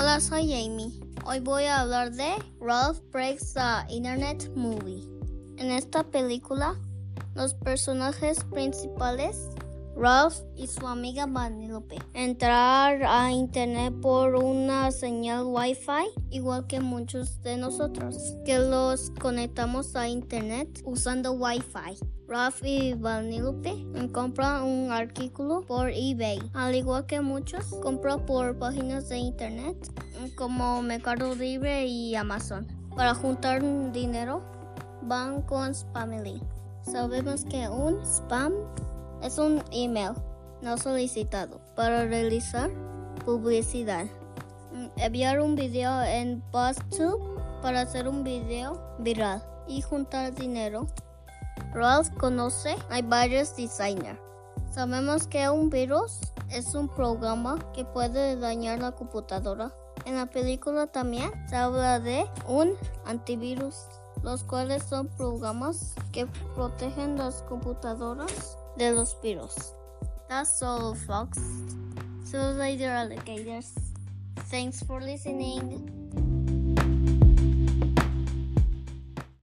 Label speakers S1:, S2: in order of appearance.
S1: Hola, soy Amy. Hoy voy a hablar de Ralph Breaks the Internet Movie. En esta película, los personajes principales, Ralph y su amiga Vanellope, entrar a internet por una señal Wi-Fi, igual que muchos de nosotros, que los conectamos a internet usando Wi-Fi. Ralph y Vanellope compran un artículo por eBay, al igual que muchos compran por páginas de internet como Mercado Libre y Amazon. Para juntar dinero, van con Spamily. Sabemos que un spam es un email no solicitado para realizar publicidad. Enviar un video en BuzzTube para hacer un video viral y juntar dinero Ralph conoce a varios designers. Sabemos que un virus es un programa que puede dañar la computadora. En la película también se habla de un antivirus, los cuales son programas que protegen las computadoras de los virus. That's all, folks. See you later, alligators. Thanks for listening.